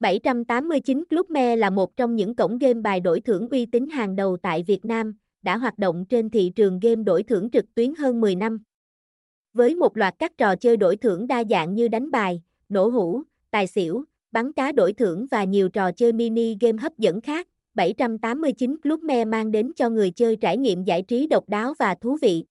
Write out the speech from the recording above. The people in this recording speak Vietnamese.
789 Club Me là một trong những cổng game bài đổi thưởng uy tín hàng đầu tại Việt Nam, đã hoạt động trên thị trường game đổi thưởng trực tuyến hơn 10 năm. Với một loạt các trò chơi đổi thưởng đa dạng như đánh bài, nổ hũ, tài xỉu, bắn cá đổi thưởng và nhiều trò chơi mini game hấp dẫn khác, 789 Club Me mang đến cho người chơi trải nghiệm giải trí độc đáo và thú vị.